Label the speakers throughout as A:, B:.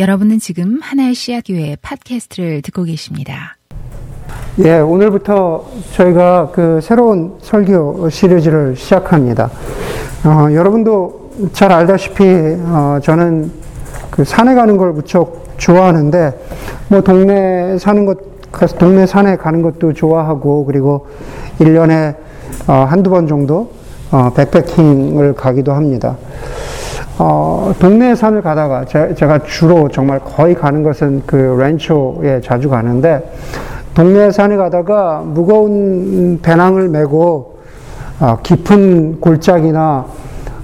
A: 여러분은 지금 하나의 씨앗교회 팟캐스트를 듣고 계십니다.
B: 예, 오늘부터 저희가 그 새로운 설교 시리즈를 시작합니다. 어, 여러분도 잘 알다시피 어, 저는 그 산에 가는 걸 무척 좋아하는데 뭐 동네 사는 것 동네 산에 가는 것도 좋아하고 그리고 1년에 어, 한두 번 정도 어, 백패킹을 가기도 합니다. 어, 동네 산을 가다가 제, 가 주로 정말 거의 가는 것은 그 렌초에 자주 가는데 동네 산에 가다가 무거운 배낭을 메고 어, 깊은 골짜기나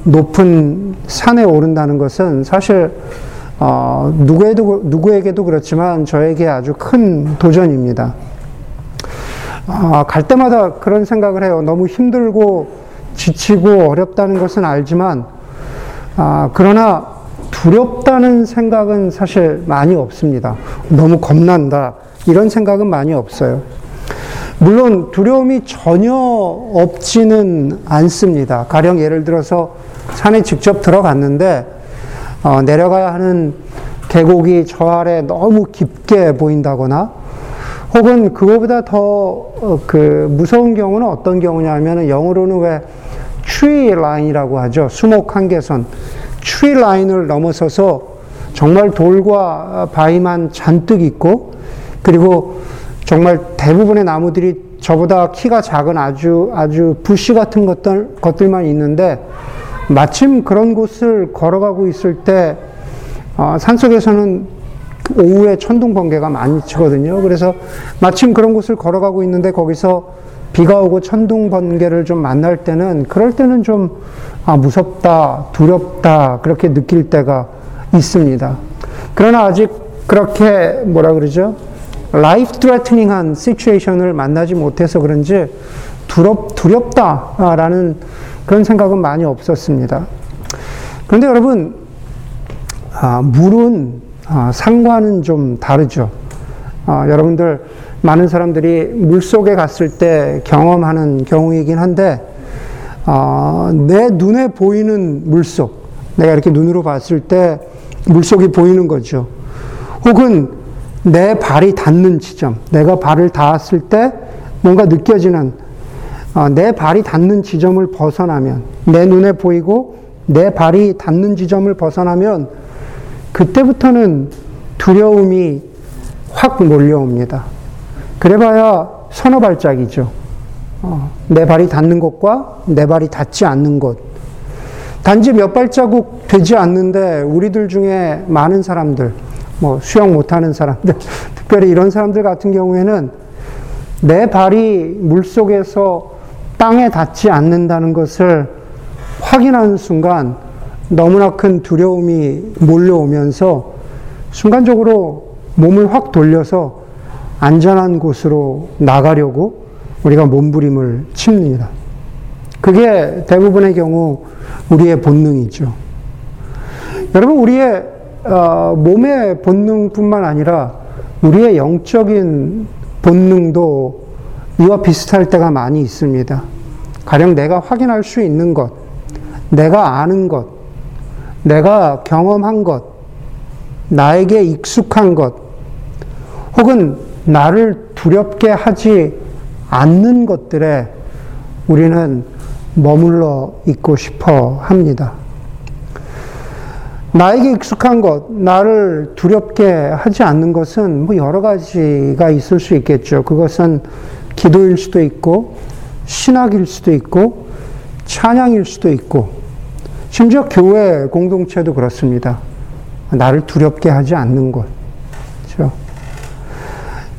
B: 높은 산에 오른다는 것은 사실 어, 누구에도, 누구에게도 그렇지만 저에게 아주 큰 도전입니다. 어, 갈 때마다 그런 생각을 해요. 너무 힘들고 지치고 어렵다는 것은 알지만 아, 그러나 두렵다는 생각은 사실 많이 없습니다. 너무 겁난다. 이런 생각은 많이 없어요. 물론 두려움이 전혀 없지는 않습니다. 가령 예를 들어서 산에 직접 들어갔는데 어, 내려가야 하는 계곡이 저 아래 너무 깊게 보인다거나 혹은 그거보다 더그 어, 무서운 경우는 어떤 경우냐면 영어로는 왜 tree line이라고 하죠. 수목 한계선. tree line을 넘어서서 정말 돌과 바위만 잔뜩 있고 그리고 정말 대부분의 나무들이 저보다 키가 작은 아주 아주 부시 같은 것들 것들만 있는데 마침 그런 곳을 걸어가고 있을 때 어, 산속에서는 오후에 천둥 번개가 많이 치거든요. 그래서 마침 그런 곳을 걸어가고 있는데 거기서 비가 오고 천둥 번개를 좀 만날 때는 그럴 때는 좀 아, 무섭다, 두렵다 그렇게 느낄 때가 있습니다. 그러나 아직 그렇게 뭐라 그러죠? life threatening한 situation을 만나지 못해서 그런지 두렵, 두렵다라는 그런 생각은 많이 없었습니다. 그런데 여러분, 아, 물은 아, 산과는 좀 다르죠. 아, 여러분들 많은 사람들이 물 속에 갔을 때 경험하는 경우이긴 한데, 어, 내 눈에 보이는 물 속, 내가 이렇게 눈으로 봤을 때 물속이 보이는 거죠. 혹은 내 발이 닿는 지점, 내가 발을 닿았을 때 뭔가 느껴지는 어, 내 발이 닿는 지점을 벗어나면, 내 눈에 보이고 내 발이 닿는 지점을 벗어나면 그때부터는 두려움이 확 몰려옵니다. 그래봐야 서너 발짝이죠. 어, 내 발이 닿는 곳과 내 발이 닿지 않는 곳. 단지 몇 발자국 되지 않는데 우리들 중에 많은 사람들, 뭐 수영 못하는 사람들, 특별히 이런 사람들 같은 경우에는 내 발이 물 속에서 땅에 닿지 않는다는 것을 확인하는 순간 너무나 큰 두려움이 몰려오면서 순간적으로 몸을 확 돌려서 안전한 곳으로 나가려고 우리가 몸부림을 칩니다. 그게 대부분의 경우 우리의 본능이죠. 여러분, 우리의 어, 몸의 본능뿐만 아니라 우리의 영적인 본능도 이와 비슷할 때가 많이 있습니다. 가령 내가 확인할 수 있는 것, 내가 아는 것, 내가 경험한 것, 나에게 익숙한 것, 혹은 나를 두렵게 하지 않는 것들에 우리는 머물러 있고 싶어 합니다. 나에게 익숙한 것, 나를 두렵게 하지 않는 것은 뭐 여러 가지가 있을 수 있겠죠. 그것은 기도일 수도 있고, 신학일 수도 있고, 찬양일 수도 있고, 심지어 교회 공동체도 그렇습니다. 나를 두렵게 하지 않는 것.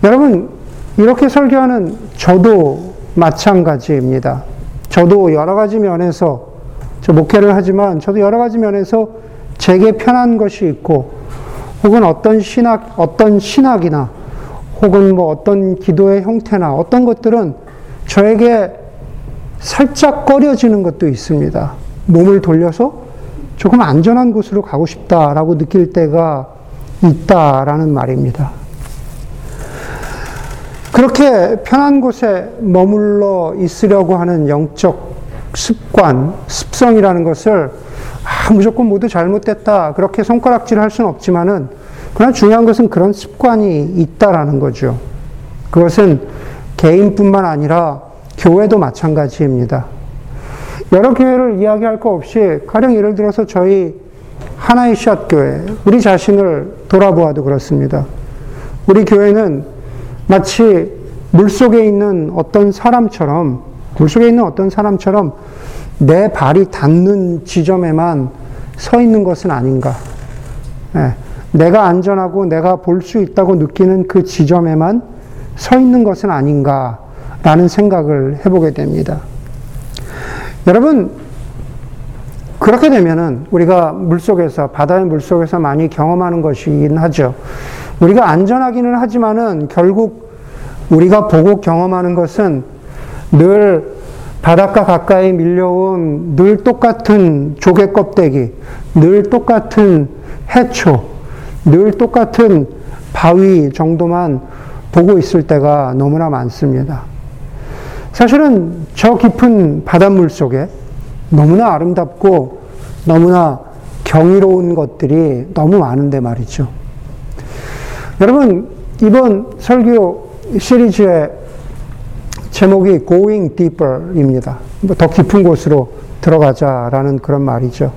B: 여러분, 이렇게 설교하는 저도 마찬가지입니다. 저도 여러 가지 면에서 저 목회를 하지만 저도 여러 가지 면에서 제게 편한 것이 있고 혹은 어떤 신학, 어떤 신학이나 혹은 뭐 어떤 기도의 형태나 어떤 것들은 저에게 살짝 꺼려지는 것도 있습니다. 몸을 돌려서 조금 안전한 곳으로 가고 싶다라고 느낄 때가 있다라는 말입니다. 그렇게 편한 곳에 머물러 있으려고 하는 영적 습관, 습성이라는 것을 아, 무조건 모두 잘못됐다. 그렇게 손가락질 할 수는 없지만은 그러나 중요한 것은 그런 습관이 있다라는 거죠. 그것은 개인뿐만 아니라 교회도 마찬가지입니다. 여러 교회를 이야기할 거 없이 가령 예를 들어서 저희 하나의 샷 교회, 우리 자신을 돌아보아도 그렇습니다. 우리 교회는 마치 물 속에 있는 어떤 사람처럼, 물 속에 있는 어떤 사람처럼 내 발이 닿는 지점에만 서 있는 것은 아닌가. 예, 내가 안전하고 내가 볼 수 있다고 느끼는 그 지점에만 서 있는 것은 아닌가라는 생각을 해보게 됩니다. 여러분, 그렇게 되면은 우리가 물속에서, 바다의 물속에서 많이 경험하는 것이긴 하죠. 우리가 안전하기는 하지만은 결국 우리가 보고 경험하는 것은 늘 바닷가 가까이 밀려온 늘 똑같은 조개 껍데기, 늘 똑같은 해초, 늘 똑같은 바위 정도만 보고 있을 때가 너무나 많습니다. 사실은 저 깊은 바닷물 속에 너무나 아름답고 너무나 경이로운 것들이 너무 많은데 말이죠. 여러분, 이번 설교 시리즈의 제목이 Going Deeper입니다. 뭐더 깊은 곳으로 들어가자라는 그런 말이죠.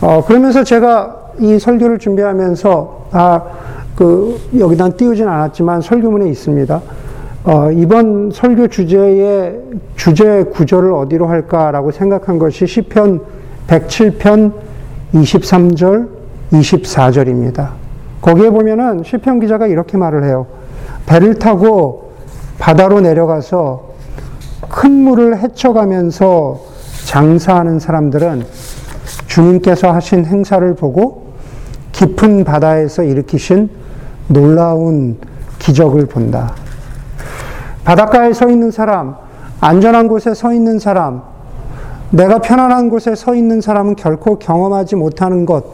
B: 어, 그러면서 제가 이 설교를 준비하면서, 아, 그, 여기다 띄우진 않았지만 설교문에 있습니다. 어, 이번 설교 주제의 주제 구절을 어디로 할까라고 생각한 것이 시편 107편 23절, 24절입니다. 거기에 보면은 시편 기자가 이렇게 말을 해요. 배를 타고 바다로 내려가서 큰 물을 헤쳐가면서 장사하는 사람들은 주님께서 하신 행사를 보고 깊은 바다에서 일으키신 놀라운 기적을 본다. 바닷가에 서 있는 사람, 안전한 곳에 서 있는 사람, 내가 편안한 곳에 서 있는 사람은 결코 경험하지 못하는 것.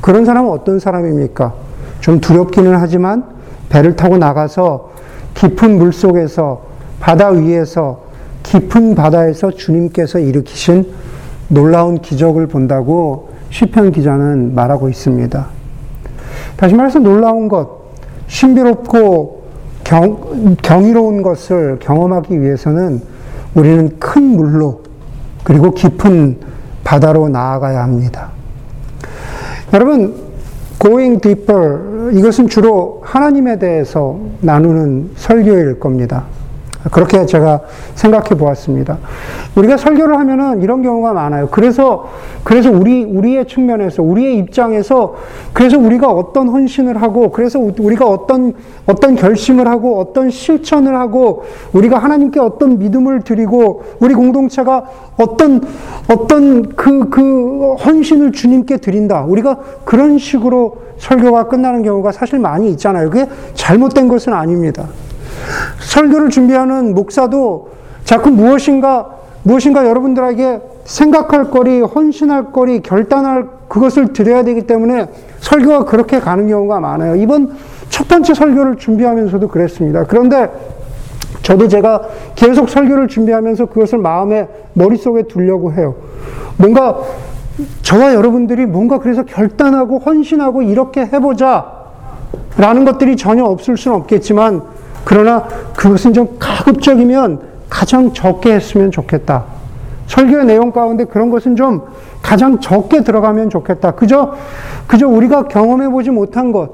B: 그런 사람은 어떤 사람입니까? 좀 두렵기는 하지만 배를 타고 나가서 깊은 물 속에서 바다 위에서 깊은 바다에서 주님께서 일으키신 놀라운 기적을 본다고 시편 기자는 말하고 있습니다. 다시 말해서 놀라운 것, 신비롭고 경, 경이로운 것을 경험하기 위해서는 우리는 큰 물로 그리고 깊은 바다로 나아가야 합니다. 여러분, going deeper, 이것은 주로 하나님에 대해서 나누는 설교일 겁니다. 그렇게 제가 생각해 보았습니다. 우리가 설교를 하면은 이런 경우가 많아요. 그래서, 그래서 우리, 우리의 측면에서, 우리의 입장에서, 그래서 우리가 어떤 헌신을 하고, 그래서 우리가 어떤, 어떤 결심을 하고, 어떤 실천을 하고, 우리가 하나님께 어떤 믿음을 드리고, 우리 공동체가 어떤, 어떤 그, 그 헌신을 주님께 드린다. 우리가 그런 식으로 설교가 끝나는 경우가 사실 많이 있잖아요. 그게 잘못된 것은 아닙니다. 설교를 준비하는 목사도 자꾸 무엇인가, 무엇인가 여러분들에게 생각할 거리, 헌신할 거리, 결단할 그것을 드려야 되기 때문에 설교가 그렇게 가는 경우가 많아요. 이번 첫 번째 설교를 준비하면서도 그랬습니다. 그런데 저도 제가 계속 설교를 준비하면서 그것을 마음에, 머릿속에 두려고 해요. 뭔가 저와 여러분들이 뭔가 그래서 결단하고 헌신하고 이렇게 해보자 라는 것들이 전혀 없을 수는 없겠지만 그러나 그것은 좀 가급적이면 가장 적게 했으면 좋겠다. 설교의 내용 가운데 그런 것은 좀 가장 적게 들어가면 좋겠다. 그저, 그저 우리가 경험해 보지 못한 것,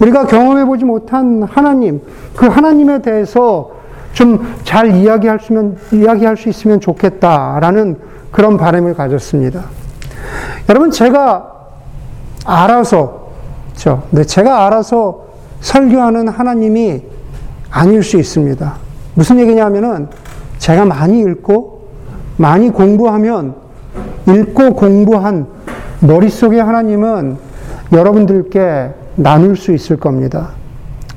B: 우리가 경험해 보지 못한 하나님, 그 하나님에 대해서 좀 잘 이야기할 수, 이야기할 수 있으면 좋겠다라는 그런 바람을 가졌습니다. 여러분, 제가 알아서, 그렇죠? 네, 제가 알아서 설교하는 하나님이 아닐 수 있습니다. 무슨 얘기냐면은 제가 많이 읽고 많이 공부하면 읽고 공부한 머릿속에 하나님은 여러분들께 나눌 수 있을 겁니다.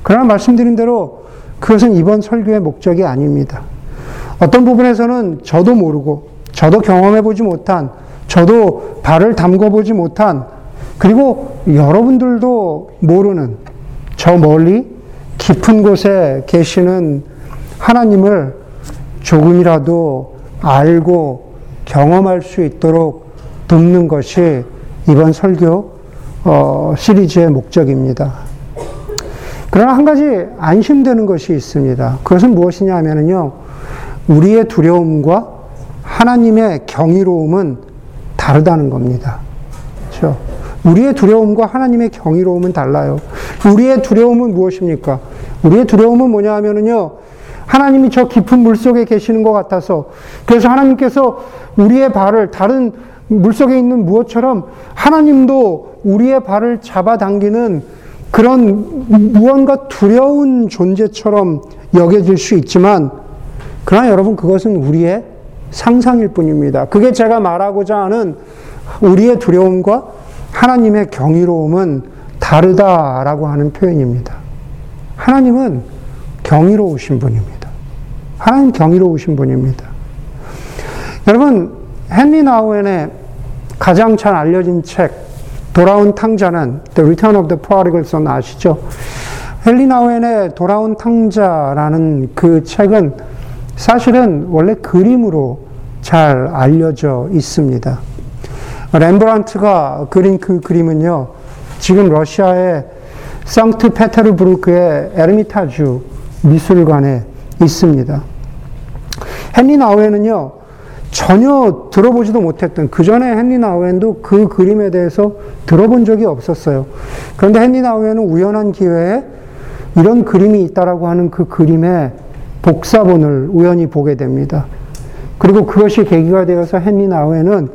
B: 그러나 말씀드린 대로 그것은 이번 설교의 목적이 아닙니다. 어떤 부분에서는 저도 모르고 저도 경험해 보지 못한 저도 발을 담궈 보지 못한 그리고 여러분들도 모르는 저 멀리 깊은 곳에 계시는 하나님을 조금이라도 알고 경험할 수 있도록 돕는 것이 이번 설교 어, 시리즈의 목적입니다. 그러나 한 가지 안심되는 것이 있습니다. 그것은 무엇이냐 하면요. 우리의 두려움과 하나님의 경이로움은 다르다는 겁니다. 그렇죠? 우리의 두려움과 하나님의 경이로움은 달라요. 우리의 두려움은 무엇입니까? 우리의 두려움은 뭐냐 하면은요. 하나님이 저 깊은 물 속에 계시는 것 같아서 그래서 하나님께서 우리의 발을 다른 물 속에 있는 무엇처럼 하나님도 우리의 발을 잡아당기는 그런 무언가 두려운 존재처럼 여겨질 수 있지만 그러나 여러분 그것은 우리의 상상일 뿐입니다. 그게 제가 말하고자 하는 우리의 두려움과 하나님의 경이로움은 다르다라고 하는 표현입니다. 하나님은 경이로우신 분입니다. 하나님 경이로우신 분입니다. 여러분, 헨리 나우엔의 가장 잘 알려진 책, 돌아온 탕자는 The Return of the Prodigal Son 아시죠? 헨리 나우엔의 돌아온 탕자라는 그 책은 사실은 원래 그림으로 잘 알려져 있습니다. 렘브란트가 그린 그 그림은요, 지금 러시아의 상트 페테르부르크의 에르미타주 미술관에 있습니다. 헨리 나우엔은요, 전혀 들어보지도 못했던, 그 전에 헨리 나우엔도 그 그림에 대해서 들어본 적이 없었어요. 그런데 헨리 나우엔은 우연한 기회에 이런 그림이 있다라고 하는 그 그림의 복사본을 우연히 보게 됩니다. 그리고 그것이 계기가 되어서 헨리 나우엔은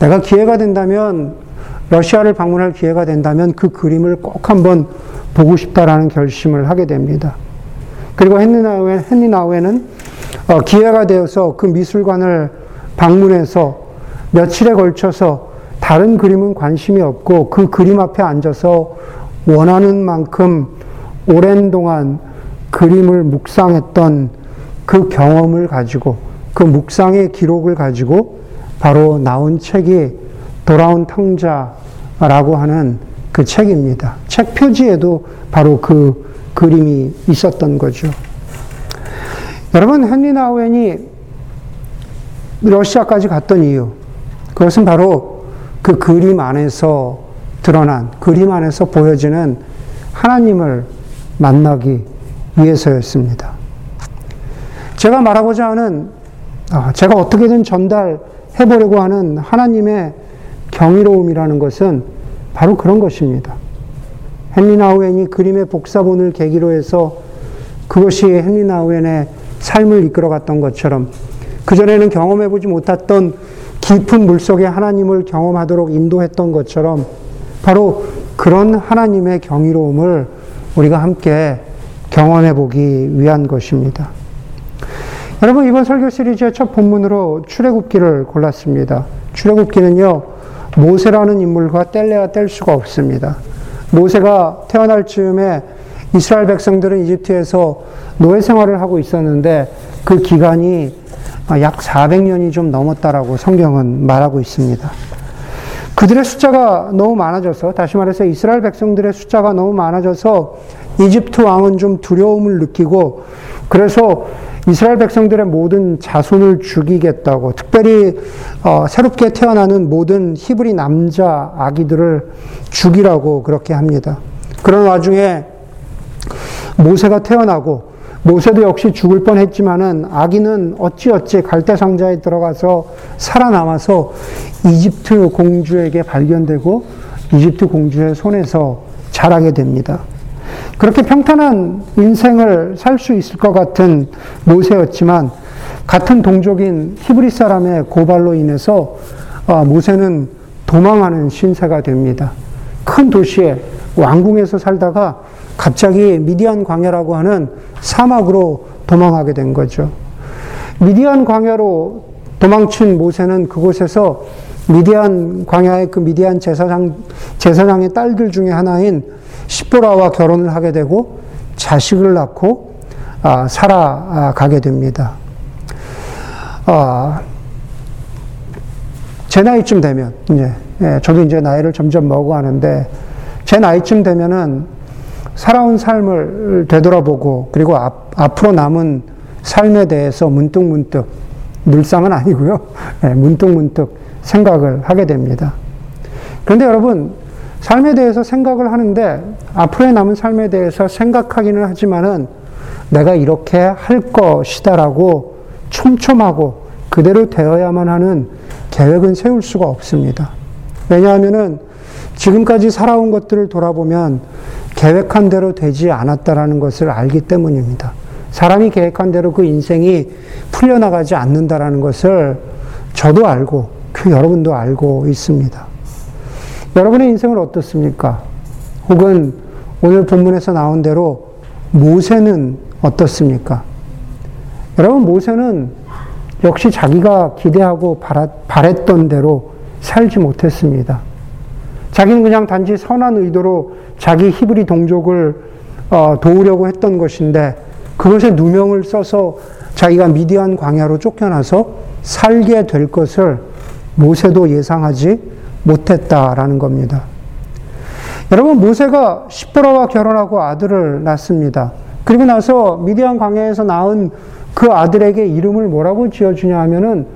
B: 내가 기회가 된다면 러시아를 방문할 기회가 된다면 그 그림을 꼭 한번 보고 싶다라는 결심을 하게 됩니다. 그리고 헨리 나우엔, 헨리 나우엔은 어, 기회가 되어서 그 미술관을 방문해서 며칠에 걸쳐서 다른 그림은 관심이 없고 그 그림 앞에 앉아서 원하는 만큼 오랜 동안 그림을 묵상했던 그 경험을 가지고 그 묵상의 기록을 가지고 바로 나온 책이 돌아온 탕자라고 하는 그 책입니다. 책 표지에도 바로 그 그림이 있었던 거죠. 여러분, 헨리 나우엔이 러시아까지 갔던 이유, 그것은 바로 그 그림 안에서 드러난, 그림 안에서 보여지는 하나님을 만나기 위해서였습니다. 제가 말하고자 하는, 아, 제가 어떻게든 전달해보려고 하는 하나님의 경이로움이라는 것은 바로 그런 것입니다. 헨리 나우엔이 그림의 복사본을 계기로 해서 그것이 헨리 나우엔의 삶을 이끌어갔던 것처럼 그전에는 경험해보지 못했던 깊은 물속에 하나님을 경험하도록 인도했던 것처럼 바로 그런 하나님의 경이로움을 우리가 함께 경험해 보기 위한 것입니다. 여러분, 이번 설교 시리즈의 첫 본문으로 출애굽기를 골랐습니다. 출애굽기는요, 모세라는 인물과 뗄래야 뗄 수가 없습니다. 모세가 태어날 즈음에 이스라엘 백성들은 이집트에서 노예 생활을 하고 있었는데 그 기간이 약 400년이 좀 넘었다라고 성경은 말하고 있습니다. 그들의 숫자가 너무 많아져서, 다시 말해서 이스라엘 백성들의 숫자가 너무 많아져서 이집트 왕은 좀 두려움을 느끼고, 그래서 이스라엘 백성들의 모든 자손을 죽이겠다고, 특별히 어, 새롭게 태어나는 모든 히브리 남자 아기들을 죽이라고 그렇게 합니다. 그런 와중에 모세가 태어나고 모세도 역시 죽을 뻔했지만은 아기는 어찌어찌 갈대 상자에 들어가서 살아남아서 이집트 공주에게 발견되고 이집트 공주의 손에서 자라게 됩니다. 그렇게 평탄한 인생을 살 수 있을 것 같은 모세였지만 같은 동족인 히브리 사람의 고발로 인해서 아, 모세는 도망하는 신세가 됩니다. 큰 도시에 왕궁에서 살다가 갑자기 미디안 광야라고 하는 사막으로 도망하게 된 거죠. 미디안 광야로 도망친 모세는 그곳에서 미디안 광야의 그 미디안 제사장 제사장의 딸들 중에 하나인 시보라와 결혼을 하게 되고 자식을 낳고 아, 살아가게 됩니다. 아, 제 나이쯤 되면 이제 예, 저도 이제 나이를 점점 먹어가는데 제 나이쯤 되면은 살아온 삶을 되돌아보고 그리고 앞, 앞으로 남은 삶에 대해서 문득문득 늘상은 아니고요. 네, 문득문득 생각을 하게 됩니다. 그런데 여러분 삶에 대해서 생각을 하는데 앞으로의 남은 삶에 대해서 생각하기는 하지만은 내가 이렇게 할 것이다라고 촘촘하고 그대로 되어야만 하는 계획은 세울 수가 없습니다. 왜냐하면은 지금까지 살아온 것들을 돌아보면 계획한 대로 되지 않았다라는 것을 알기 때문입니다. 사람이 계획한 대로 그 인생이 풀려나가지 않는다라는 것을 저도 알고 그 여러분도 알고 있습니다. 여러분의 인생은 어떻습니까? 혹은 오늘 본문에서 나온 대로 모세는 어떻습니까? 여러분, 모세는 역시 자기가 기대하고 바랬던 대로 살지 못했습니다. 자기는 그냥 단지 선한 의도로 자기 히브리 동족을 어, 도우려고 했던 것인데 그것에 누명을 써서 자기가 미디안 광야로 쫓겨나서 살게 될 것을 모세도 예상하지 못했다라는 겁니다. 여러분, 모세가 시프라와 결혼하고 아들을 낳습니다. 그리고 나서 미디안 광야에서 낳은 그 아들에게 이름을 뭐라고 지어주냐 하면은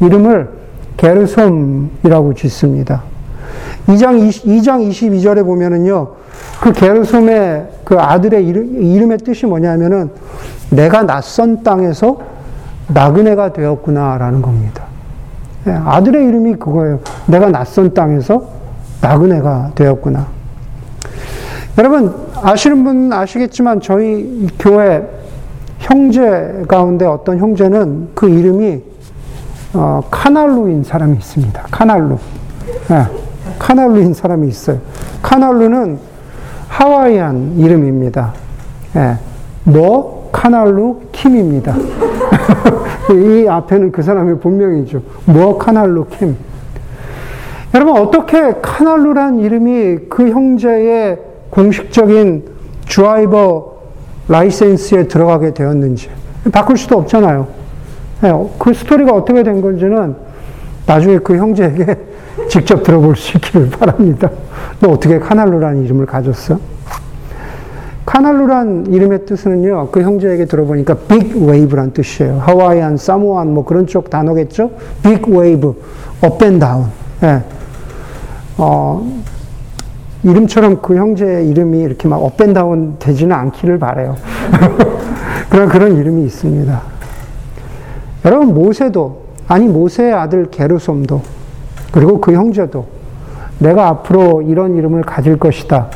B: 이름을 게르솜이라고 짓습니다. 2장, 20, 2장 22절에 보면은요, 그 게르솜의 그 아들의 이름, 이름의 뜻이 뭐냐면은 내가 낯선 땅에서 나그네가 되었구나라는 겁니다. 예, 아들의 이름이 그거예요. 내가 낯선 땅에서 나그네가 되었구나. 여러분, 아시는 분 아시겠지만 저희 교회 형제 가운데 어떤 형제는 그 이름이 어, 카날루인 사람이 있습니다. 카날루. 네, 카날루인 사람이 있어요. 카날루는 하와이안 이름입니다. 네, 뭐 카날루 킴입니다. 이 앞에는 그 사람의 본명이죠. 뭐 카날루 킴. 여러분 어떻게 카날루란 이름이 그 형제의 공식적인 드라이버 라이센스에 들어가게 되었는지 바꿀 수도 없잖아요. 네, 그 스토리가 어떻게 된 건지는 나중에 그 형제에게 직접 들어볼 수 있기를 바랍니다. 너 어떻게 카날루라는 이름을 가졌어? 카날루란 이름의 뜻은요, 그 형제에게 들어보니까 big wave란 뜻이에요. Hawaiian, Samoan, 뭐 그런 쪽 단어겠죠? big wave, up and down. 예. 어, 이름처럼 그 형제의 이름이 이렇게 막 up and down 되지는 않기를 바래요. 그런 그런 이름이 있습니다. 여러분 모세도 아니 모세의 아들 게르솜도 그리고 그 형제도 내가 앞으로 이런 이름을 가질 것이다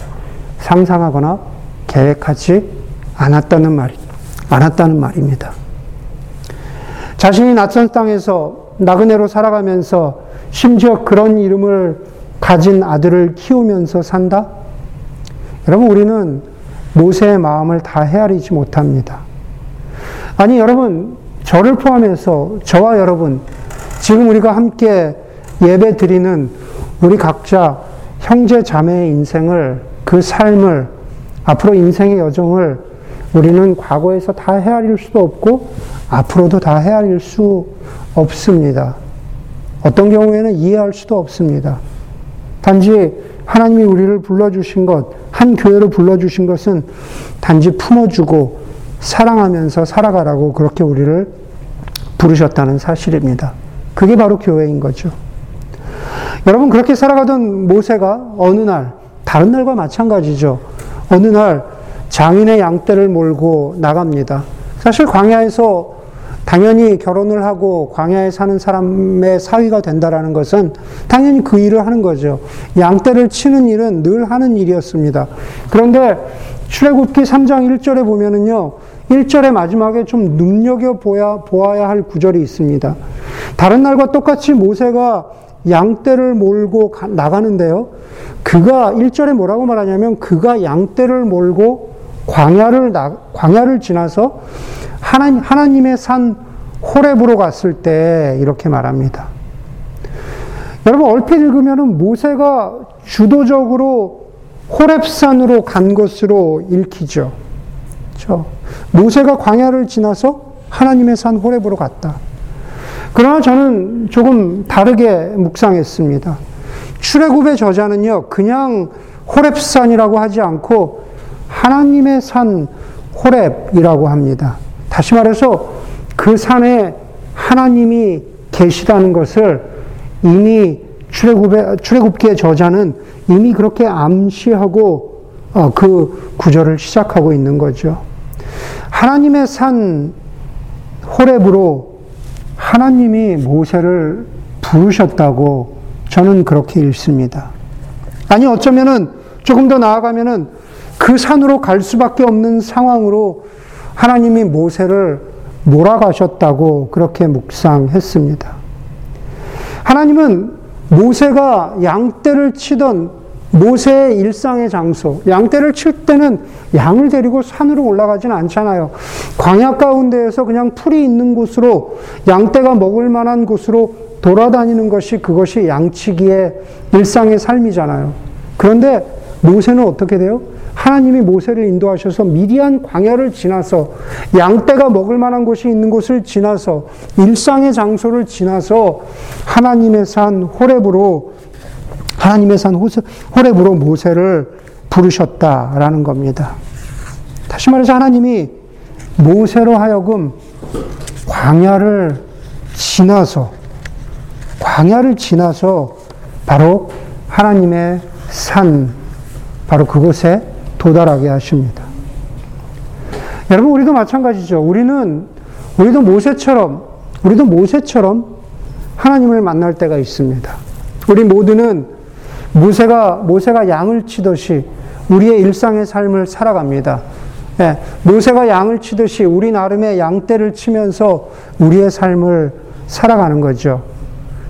B: 상상하거나 계획하지 않았다는 말이 않았다는 말입니다. 자신이 낯선 땅에서 나그네로 살아가면서 심지어 그런 이름을 가진 아들을 키우면서 산다? 여러분, 우리는 모세의 마음을 다 헤아리지 못합니다. 아니, 여러분, 저를 포함해서 저와 여러분, 지금 우리가 함께 예배 드리는 우리 각자 형제 자매의 인생을, 그 삶을, 앞으로 인생의 여정을 우리는 과거에서 다 헤아릴 수도 없고, 앞으로도 다 헤아릴 수 없습니다. 어떤 경우에는 이해할 수도 없습니다. 단지 하나님이 우리를 불러주신 것, 한 교회로 불러주신 것은 단지 품어주고 사랑하면서 살아가라고 그렇게 우리를 부르셨다는 사실입니다. 그게 바로 교회인 거죠. 여러분, 그렇게 살아가던 모세가 어느 날, 다른 날과 마찬가지죠. 어느 날 장인의 양떼를 몰고 나갑니다. 사실 광야에서 당연히 결혼을 하고 광야에 사는 사람의 사위가 된다라는 것은 당연히 그 일을 하는 거죠. 양떼를 치는 일은 늘 하는 일이었습니다. 그런데 출애굽기 3장 1절에 보면은요. 1절의 마지막에 좀 눈여겨 보아야 할 구절이 있습니다. 다른 날과 똑같이 모세가 양떼를 몰고 가, 나가는데요. 그가 1절에 뭐라고 말하냐면 그가 양떼를 몰고 광야를 나, 광야를 지나서 하나님, 하나님의 산 호렙으로 갔을 때 이렇게 말합니다. 여러분 얼핏 읽으면 모세가 주도적으로 호렙산으로 간 것으로 읽히죠. 그렇죠? 모세가 광야를 지나서 하나님의 산 호렙으로 갔다. 그러나 저는 조금 다르게 묵상했습니다. 출애굽의 저자는요, 그냥 호렙산이라고 하지 않고 하나님의 산 호렙이라고 합니다. 다시 말해서 그 산에 하나님이 계시다는 것을 이미 출애굽의 출애굽기의 저자는 이미 그렇게 암시하고 어, 그 구절을 시작하고 있는 거죠. 하나님의 산 호렙으로 하나님이 모세를 부르셨다고 저는 그렇게 읽습니다. 아니 어쩌면은 조금 더 나아가면은 그 산으로 갈 수밖에 없는 상황으로 하나님이 모세를 몰아가셨다고 그렇게 묵상했습니다. 하나님은 모세가 양떼를 치던 모세의 일상의 장소, 양떼를 칠 때는 양을 데리고 산으로 올라가진 않잖아요. 광야 가운데에서 그냥 풀이 있는 곳으로 양떼가 먹을 만한 곳으로 돌아다니는 것이 그것이 양치기의 일상의 삶이잖아요. 그런데 모세는 어떻게 돼요? 하나님이 모세를 인도하셔서 미디안 광야를 지나서 양떼가 먹을 만한 곳이 있는 곳을 지나서 일상의 장소를 지나서 하나님의 산 호렙으로 하나님의 산 호렙으로 모세를 부르셨다라는 겁니다. 다시 말해서 하나님이 모세로 하여금 광야를 지나서 광야를 지나서 바로 하나님의 산 바로 그곳에 도달하게 하십니다. 여러분 우리도 마찬가지죠. 우리는 우리도 모세처럼 우리도 모세처럼 하나님을 만날 때가 있습니다. 우리 모두는 모세가 모세가 양을 치듯이 우리의 일상의 삶을 살아갑니다. 예, 모세가 양을 치듯이 우리 나름의 양떼를 치면서 우리의 삶을 살아가는 거죠.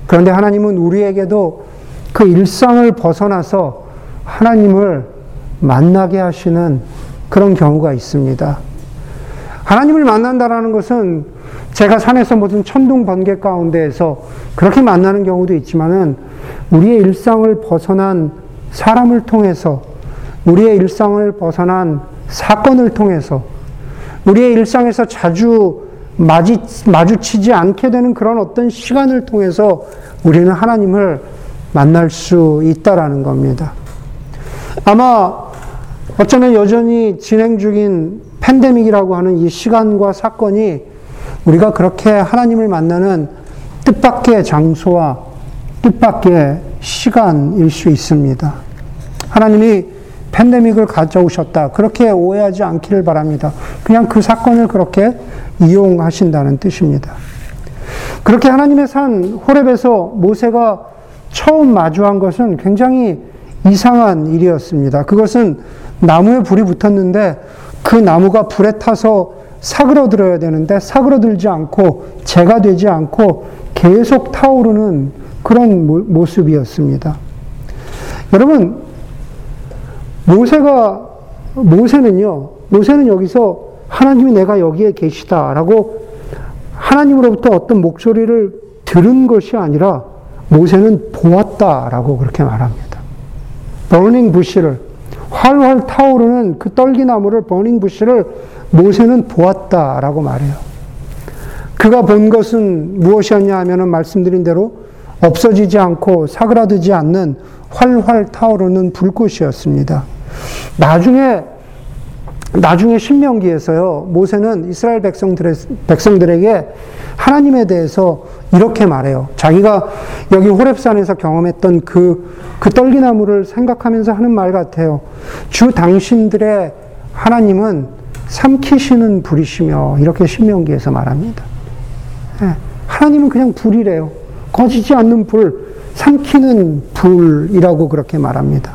B: 그런데 하나님은 우리에게도 그 일상을 벗어나서 하나님을 만나게 하시는 그런 경우가 있습니다. 하나님을 만난다라는 것은 제가 산에서 무슨 천둥 번개 가운데에서 그렇게 만나는 경우도 있지만은 우리의 일상을 벗어난 사람을 통해서 우리의 일상을 벗어난 사건을 통해서 우리의 일상에서 자주 마주, 마주치지 않게 되는 그런 어떤 시간을 통해서 우리는 하나님을 만날 수 있다라는 겁니다. 아마 어쩌면 여전히 진행 중인 팬데믹이라고 하는 이 시간과 사건이 우리가 그렇게 하나님을 만나는 뜻밖의 장소와 뜻밖의 시간일 수 있습니다. 하나님이 팬데믹을 가져오셨다. 그렇게 오해하지 않기를 바랍니다. 그냥 그 사건을 그렇게 이용하신다는 뜻입니다. 그렇게 하나님의 산 호렙에서 모세가 처음 마주한 것은 굉장히 이상한 일이었습니다. 그것은 나무에 불이 붙었는데 그 나무가 불에 타서 사그러들어야 되는데 사그러들지 않고 재가 되지 않고 계속 타오르는 그런 모습이었습니다. 여러분, 모세가, 모세는요, 모세는 여기서 하나님이 내가 여기에 계시다라고 하나님으로부터 어떤 목소리를 들은 것이 아니라 모세는 보았다라고 그렇게 말합니다. 버닝 부시를 활활 타오르는 그 떨기나무를 버닝 부시를 모세는 보았다라고 말해요. 그가 본 것은 무엇이었냐 하면은 말씀드린 대로 없어지지 않고 사그라들지 않는 활활 타오르는 불꽃이었습니다. 나중에 나중에 신명기에서요, 모세는 이스라엘 백성들 백성들에게 하나님에 대해서 이렇게 말해요. 자기가 여기 호렙산에서 경험했던 그, 그 떨기나무를 생각하면서 하는 말 같아요. 주 당신들의 하나님은 삼키시는 불이시며, 이렇게 신명기에서 말합니다. 네, 하나님은 그냥 불이래요. 꺼지지 않는 불, 삼키는 불이라고 그렇게 말합니다.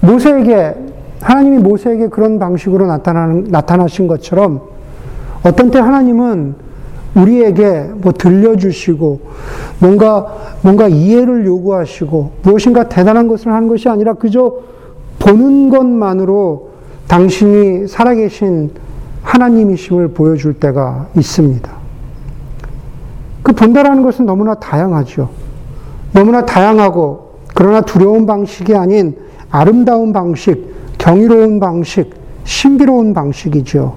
B: 모세에게 하나님이 모세에게 그런 방식으로 나타나는, 나타나신 것처럼 어떤 때 하나님은 우리에게 뭐 들려주시고 뭔가 뭔가 이해를 요구하시고 무엇인가 대단한 것을 하는 것이 아니라 그저 보는 것만으로 당신이 살아계신 하나님이심을 보여줄 때가 있습니다. 그 본다라는 것은 너무나 다양하죠. 너무나 다양하고 그러나 두려운 방식이 아닌 아름다운 방식, 경이로운 방식, 신비로운 방식이죠.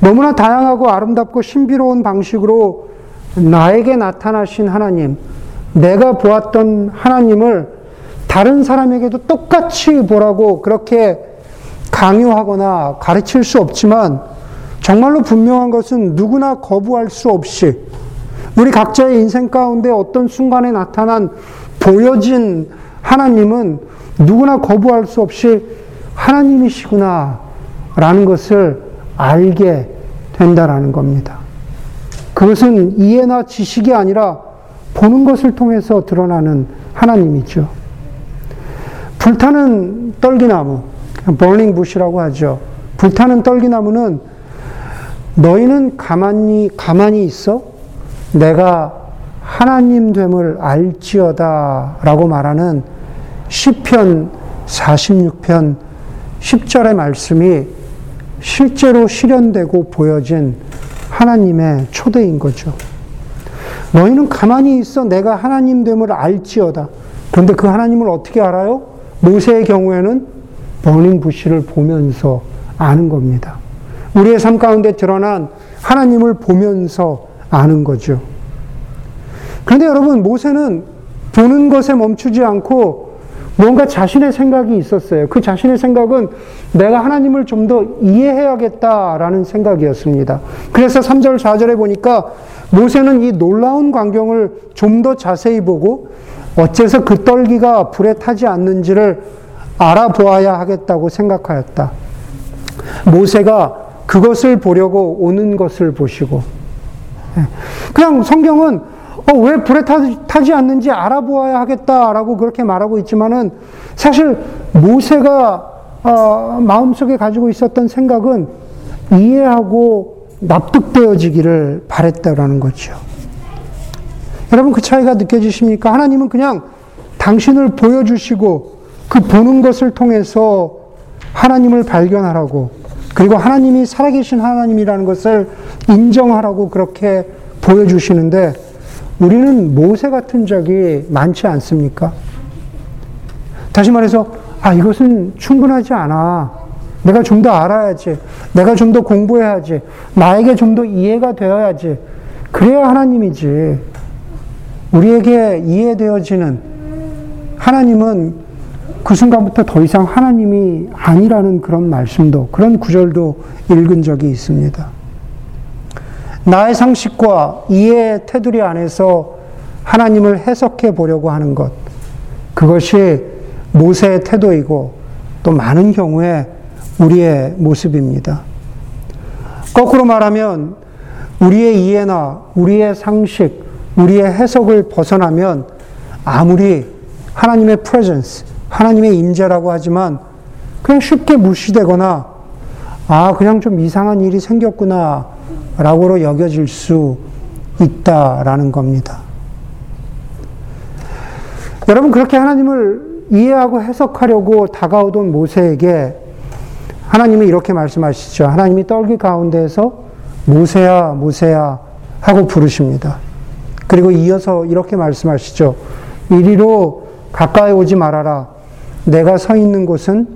B: 너무나 다양하고 아름답고 신비로운 방식으로 나에게 나타나신 하나님, 내가 보았던 하나님을 다른 사람에게도 똑같이 보라고 그렇게 강요하거나 가르칠 수 없지만 정말로 분명한 것은 누구나 거부할 수 없이 우리 각자의 인생 가운데 어떤 순간에 나타난 보여진 하나님은 누구나 거부할 수 없이 하나님이시구나 라는 것을 알게 된다라는 겁니다. 그것은 이해나 지식이 아니라 보는 것을 통해서 드러나는 하나님이죠. 불타는 떨기나무, burning bush라고 하죠. 불타는 떨기나무는 너희는 가만히, 가만히 있어? 내가 하나님 됨을 알지어다 라고 말하는 시편 46편 10절의 말씀이 실제로 실현되고 보여진 하나님의 초대인 거죠. 너희는 가만히 있어 내가 하나님 됨을 알지어다. 그런데 그 하나님을 어떻게 알아요? 모세의 경우에는 버닝 부시를 보면서 아는 겁니다. 우리의 삶 가운데 드러난 하나님을 보면서 아는 거죠. 그런데 여러분, 모세는 보는 것에 멈추지 않고 뭔가 자신의 생각이 있었어요. 그 자신의 생각은 내가 하나님을 좀 더 이해해야겠다라는 생각이었습니다. 그래서 3절, 4절에 보니까 모세는 이 놀라운 광경을 좀 더 자세히 보고 어째서 그 떨기가 불에 타지 않는지를 알아보아야 하겠다고 생각하였다. 모세가 그것을 보려고 오는 것을 보시고, 예. 그냥 성경은 어, 왜 불에 타지 않는지 알아보아야 하겠다라고 그렇게 말하고 있지만은 사실 모세가 어, 마음속에 가지고 있었던 생각은 이해하고 납득되어지기를 바랬다라는 거죠. 여러분 그 차이가 느껴지십니까? 하나님은 그냥 당신을 보여주시고 그 보는 것을 통해서 하나님을 발견하라고 그리고 하나님이 살아계신 하나님이라는 것을 인정하라고 그렇게 보여주시는데 우리는 모세 같은 적이 많지 않습니까? 다시 말해서, 아, 이것은 충분하지 않아. 내가 좀 더 알아야지. 내가 좀 더 공부해야지. 나에게 좀 더 이해가 되어야지. 그래야 하나님이지. 우리에게 이해되어지는 하나님은 그 순간부터 더 이상 하나님이 아니라는 그런 말씀도, 그런 구절도 읽은 적이 있습니다. 나의 상식과 이해의 테두리 안에서 하나님을 해석해 보려고 하는 것. 그것이 모세의 태도이고 또 많은 경우에 우리의 모습입니다. 거꾸로 말하면 우리의 이해나 우리의 상식, 우리의 해석을 벗어나면 아무리 하나님의 presence, 하나님의 임재라고 하지만 그냥 쉽게 무시되거나 아, 그냥 좀 이상한 일이 생겼구나 라고로 여겨질 수 있다라는 겁니다. 여러분, 그렇게 하나님을 이해하고 해석하려고 다가오던 모세에게 하나님이 이렇게 말씀하시죠. 하나님이 떨기 가운데에서 모세야, 모세야 하고 부르십니다. 그리고 이어서 이렇게 말씀하시죠. 이리로 가까이 오지 말아라. 내가 서 있는 곳은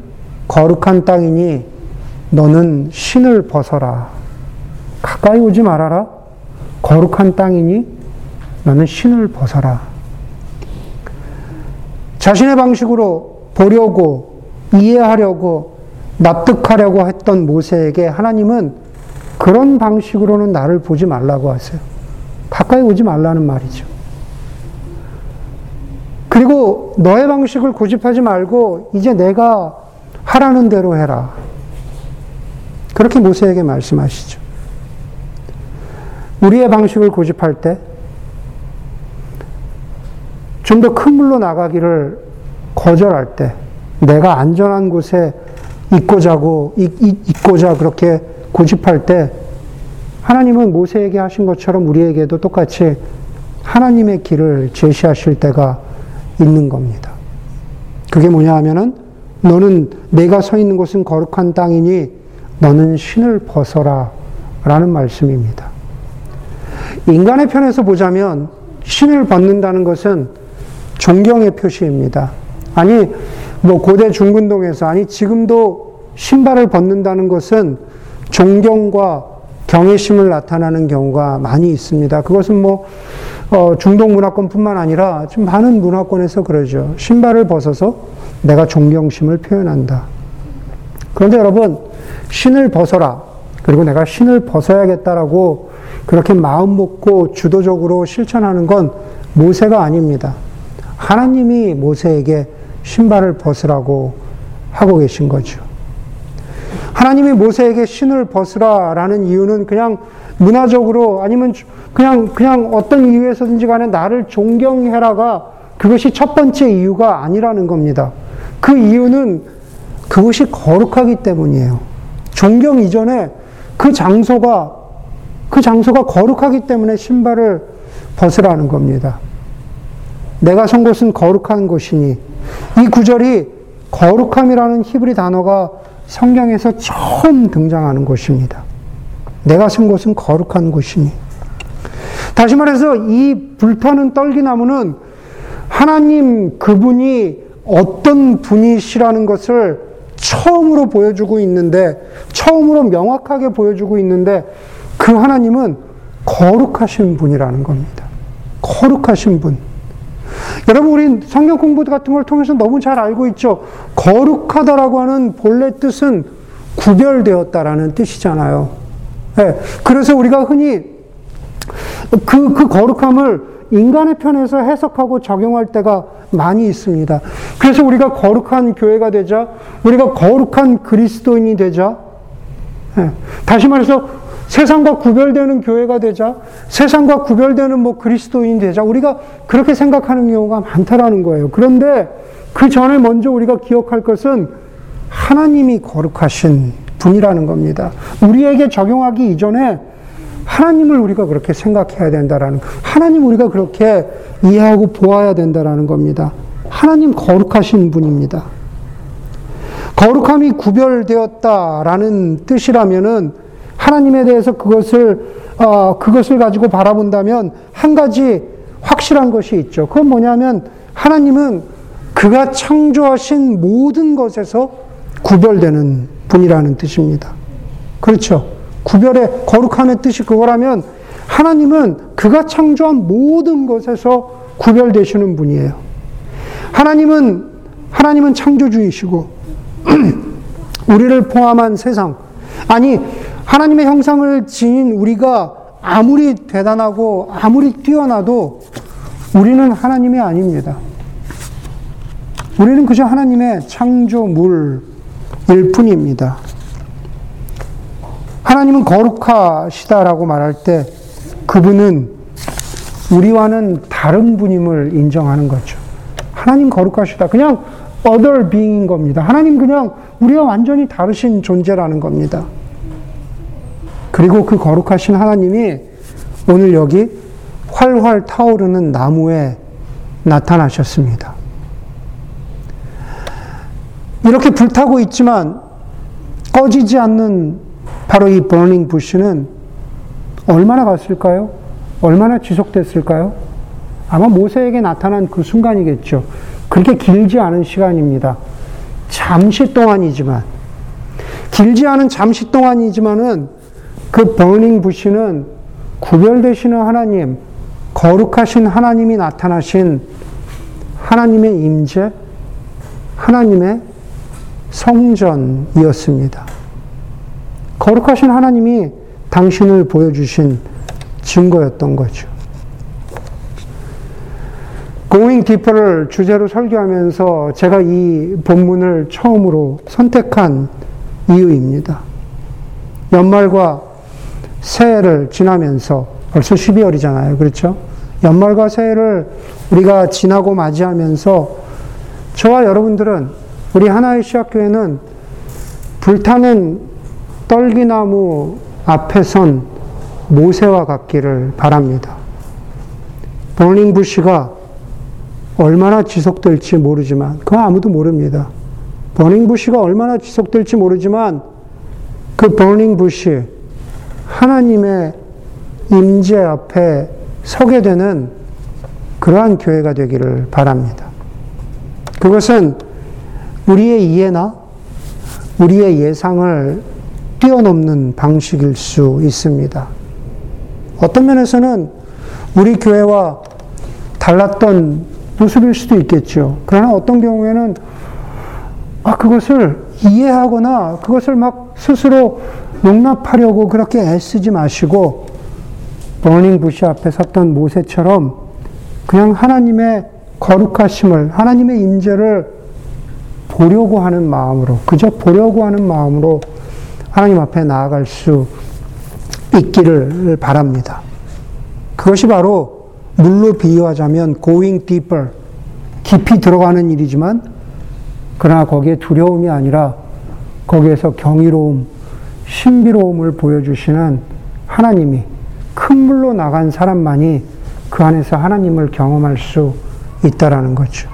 B: 거룩한 땅이니 너는 신을 벗어라. 가까이 오지 말아라. 거룩한 땅이니 너는 신을 벗어라. 자신의 방식으로 보려고 이해하려고 납득하려고 했던 모세에게 하나님은 그런 방식으로는 나를 보지 말라고 하세요. 가까이 오지 말라는 말이죠. 그리고 너의 방식을 고집하지 말고 이제 내가 하라는 대로 해라. 그렇게 모세에게 말씀하시죠. 우리의 방식을 고집할 때, 좀 더 큰 물로 나가기를 거절할 때, 내가 안전한 곳에 있고자고, 있고자 그렇게 고집할 때, 하나님은 모세에게 하신 것처럼 우리에게도 똑같이 하나님의 길을 제시하실 때가 있는 겁니다. 그게 뭐냐 하면은, 너는 내가 서 있는 곳은 거룩한 땅이니, 너는 신을 벗어라. 라는 말씀입니다. 인간의 편에서 보자면 신을 벗는다는 것은 존경의 표시입니다. 아니, 뭐 고대 중근동에서, 아니, 지금도 신발을 벗는다는 것은 존경과 경외심을 나타나는 경우가 많이 있습니다. 그것은 뭐, 어, 중동 문화권뿐만 아니라 좀 많은 문화권에서 그러죠. 신발을 벗어서 내가 존경심을 표현한다. 그런데 여러분, 신을 벗어라. 그리고 내가 신을 벗어야겠다라고 그렇게 마음 먹고 주도적으로 실천하는 건 모세가 아닙니다. 하나님이 모세에게 신발을 벗으라고 하고 계신 거죠. 하나님이 모세에게 신을 벗으라라는 이유는 그냥 문화적으로 아니면 그냥 그냥 어떤 이유에서든지 간에 나를 존경해라가 그것이 첫 번째 이유가 아니라는 겁니다. 그 이유는 그것이 거룩하기 때문이에요. 존경 이전에 그 장소가 그 장소가 거룩하기 때문에 신발을 벗으라는 겁니다. 내가 선 곳은 거룩한 곳이니 이 구절이 거룩함이라는 히브리 단어가 성경에서 처음 등장하는 곳입니다. 내가 선 곳은 거룩한 곳이니. 다시 말해서 이 불타는 떨기나무는 하나님 그분이 어떤 분이시라는 것을 처음으로 보여주고 있는데, 처음으로 명확하게 보여주고 있는데, 그 하나님은 거룩하신 분이라는 겁니다. 거룩하신 분. 여러분, 우리 성경 공부 같은 걸 통해서 너무 잘 알고 있죠. 거룩하다라고 하는 본래 뜻은 구별되었다라는 뜻이잖아요. 네, 그래서 우리가 흔히 그, 그 거룩함을 인간의 편에서 해석하고 적용할 때가 많이 있습니다. 그래서 우리가 거룩한 교회가 되자, 우리가 거룩한 그리스도인이 되자, 네, 다시 말해서 세상과 구별되는 교회가 되자, 세상과 구별되는 뭐 그리스도인이 되자, 우리가 그렇게 생각하는 경우가 많다라는 거예요. 그런데 그 전에 먼저 우리가 기억할 것은 하나님이 거룩하신 분이라는 겁니다. 우리에게 적용하기 이전에 하나님을 우리가 그렇게 생각해야 된다라는, 하나님 우리가 그렇게 이해하고 보아야 된다라는 겁니다. 하나님 거룩하신 분입니다. 거룩함이 구별되었다라는 뜻이라면은 하나님에 대해서 그것을 어, 그것을 가지고 바라본다면 한 가지 확실한 것이 있죠. 그건 뭐냐면 하나님은 그가 창조하신 모든 것에서 구별되는 분이라는 뜻입니다. 그렇죠. 구별의 거룩함의 뜻이 그거라면 하나님은 그가 창조한 모든 것에서 구별되시는 분이에요. 하나님은 하나님은 창조주이시고 우리를 포함한 세상 아니 하나님의 형상을 지닌 우리가 아무리 대단하고 아무리 뛰어나도 우리는 하나님이 아닙니다. 우리는 그저 하나님의 창조물일 뿐입니다. 하나님은 거룩하시다라고 말할 때 그분은 우리와는 다른 분임을 인정하는 거죠. 하나님 거룩하시다. 그냥 other being인 겁니다. 하나님 그냥 우리와 완전히 다르신 존재라는 겁니다. 그리고 그 거룩하신 하나님이 오늘 여기 활활 타오르는 나무에 나타나셨습니다. 이렇게 불타고 있지만 꺼지지 않는 바로 이 버닝 부시는 얼마나 갔을까요? 얼마나 지속됐을까요? 아마 모세에게 나타난 그 순간이겠죠. 그렇게 길지 않은 시간입니다. 잠시 동안이지만, 길지 않은 잠시 동안이지만은 그 버닝 부시는 구별되시는 하나님, 거룩하신 하나님이 나타나신 하나님의 임재, 하나님의 성전이었습니다. 거룩하신 하나님이 당신을 보여주신 증거였던 거죠. Going Deeper를 주제로 설교하면서 제가 이 본문을 처음으로 선택한 이유입니다. 연말과 새해를 지나면서 벌써 12월이잖아요. 그렇죠? 연말과 새해를 우리가 지나고 맞이하면서 저와 여러분들은 우리 하나의 시학교회는 불타는 떨기나무 앞에 선 모세와 같기를 바랍니다. 버닝 부시가 얼마나 지속될지 모르지만, 그거 아무도 모릅니다. 버닝 부시가 얼마나 지속될지 모르지만, 그 버닝 부시, 하나님의 임재 앞에 서게 되는 그러한 교회가 되기를 바랍니다. 그것은 우리의 이해나 우리의 예상을 뛰어넘는 방식일 수 있습니다. 어떤 면에서는 우리 교회와 달랐던 모습일 수도 있겠죠. 그러나 어떤 경우에는 아, 그것을 이해하거나 그것을 막 스스로 용납하려고 그렇게 애쓰지 마시고 버닝 부시 앞에 섰던 모세처럼 그냥 하나님의 거룩하심을 하나님의 임재를 보려고 하는 마음으로 그저 보려고 하는 마음으로 하나님 앞에 나아갈 수 있기를 바랍니다. 그것이 바로 물로 비유하자면 going deeper 깊이 들어가는 일이지만 그러나 거기에 두려움이 아니라 거기에서 경이로움, 신비로움을 보여주시는 하나님이 큰 물로 나간 사람만이 그 안에서 하나님을 경험할 수 있다라는 거죠.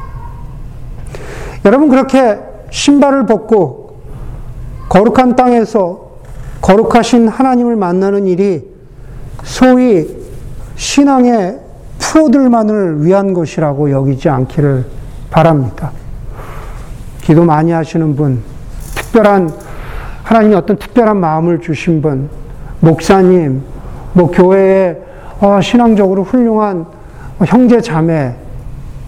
B: 여러분 그렇게 신발을 벗고 거룩한 땅에서 거룩하신 하나님을 만나는 일이 소위 신앙의 프로들만을 위한 것이라고 여기지 않기를 바랍니다. 기도 많이 하시는 분, 특별한 하나님이 어떤 특별한 마음을 주신 분, 목사님, 뭐 교회에 어, 신앙적으로 훌륭한 형제 자매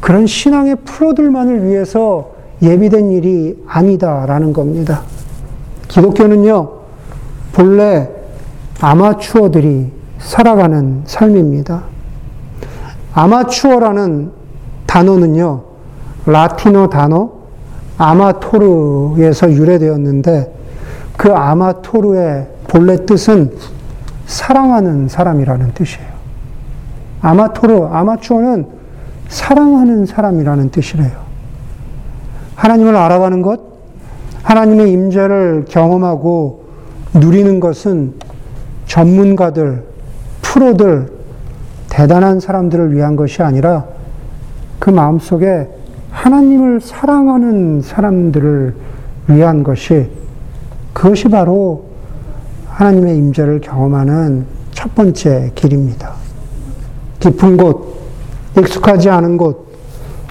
B: 그런 신앙의 프로들만을 위해서 예비된 일이 아니다라는 겁니다. 기독교는요 본래 아마추어들이 살아가는 삶입니다. 아마추어라는 단어는요 라틴어 단어 아마토르에서 유래되었는데 그 아마토르의 본래 뜻은 사랑하는 사람이라는 뜻이에요. 아마토르, 아마추어는 사랑하는 사람이라는 뜻이래요. 하나님을 알아가는 것, 하나님의 임재를 경험하고 누리는 것은 전문가들, 프로들, 대단한 사람들을 위한 것이 아니라 그 마음속에 하나님을 사랑하는 사람들을 위한 것이 그것이 바로 하나님의 임재를 경험하는 첫 번째 길입니다. 깊은 곳, 익숙하지 않은 곳,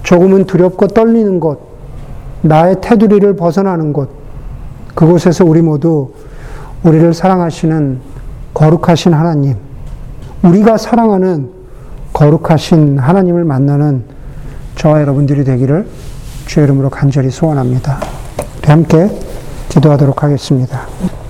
B: 조금은 두렵고 떨리는 곳, 나의 테두리를 벗어나는 곳, 그곳에서 우리 모두 우리를 사랑하시는 거룩하신 하나님, 우리가 사랑하는 거룩하신 하나님을 만나는 저와 여러분들이 되기를 주의 이름으로 간절히 소원합니다. 함께 기도하도록 하겠습니다.